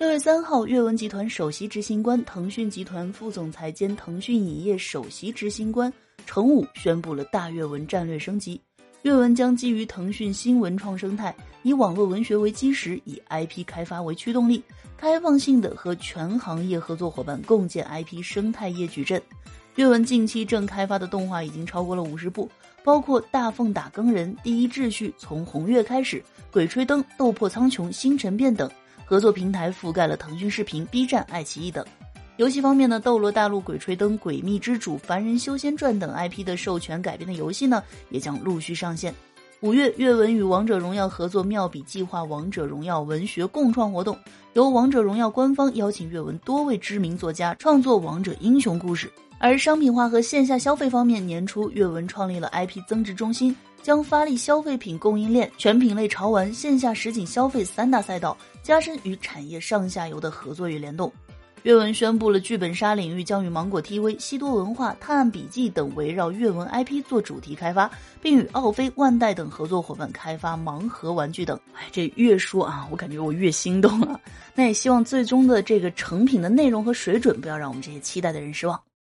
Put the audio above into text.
六月三号，阅文集团首席执行官、腾讯集团副总裁兼腾讯影业首席执行官程武宣布了大阅文战略升级。阅文将基于腾讯新文创生态，以网络文学为基石，以 IP 开发为驱动力，开放性的和全行业合作伙伴共建 IP 生态业矩阵。阅文近期正开发的动画已经超过了五十部，包括《大奉打更人》《第一秩序》《从红月开始》《鬼吹灯》《斗破苍穹》《星辰变》等。合作平台覆盖了腾讯视频、B 站、爱奇艺等。游戏方面呢，《斗罗大陆》《鬼吹灯》《诡秘之主》《凡人修仙传》等 IP 的授权改编的游戏呢，也将陆续上线。五月，阅文与王者荣耀合作妙笔计划王者荣耀文学共创活动，由王者荣耀官方邀请阅文多位知名作家创作王者英雄故事。而商品化和线下消费方面，年初阅文创立了 IP 增值中心。将发力消费品供应链、全品类潮玩、线下实景消费三大赛道，加深与产业上下游的合作与联动。阅文宣布了剧本杀领域将与芒果 TV、西多文化、探案笔记等围绕阅文 IP 做主题开发，并与奥飞、万代等合作伙伴开发盲盒玩具等。哎，这越说啊，我感觉我越心动了。那也希望最终的这个成品的内容和水准，不要让我们这些期待的人失望。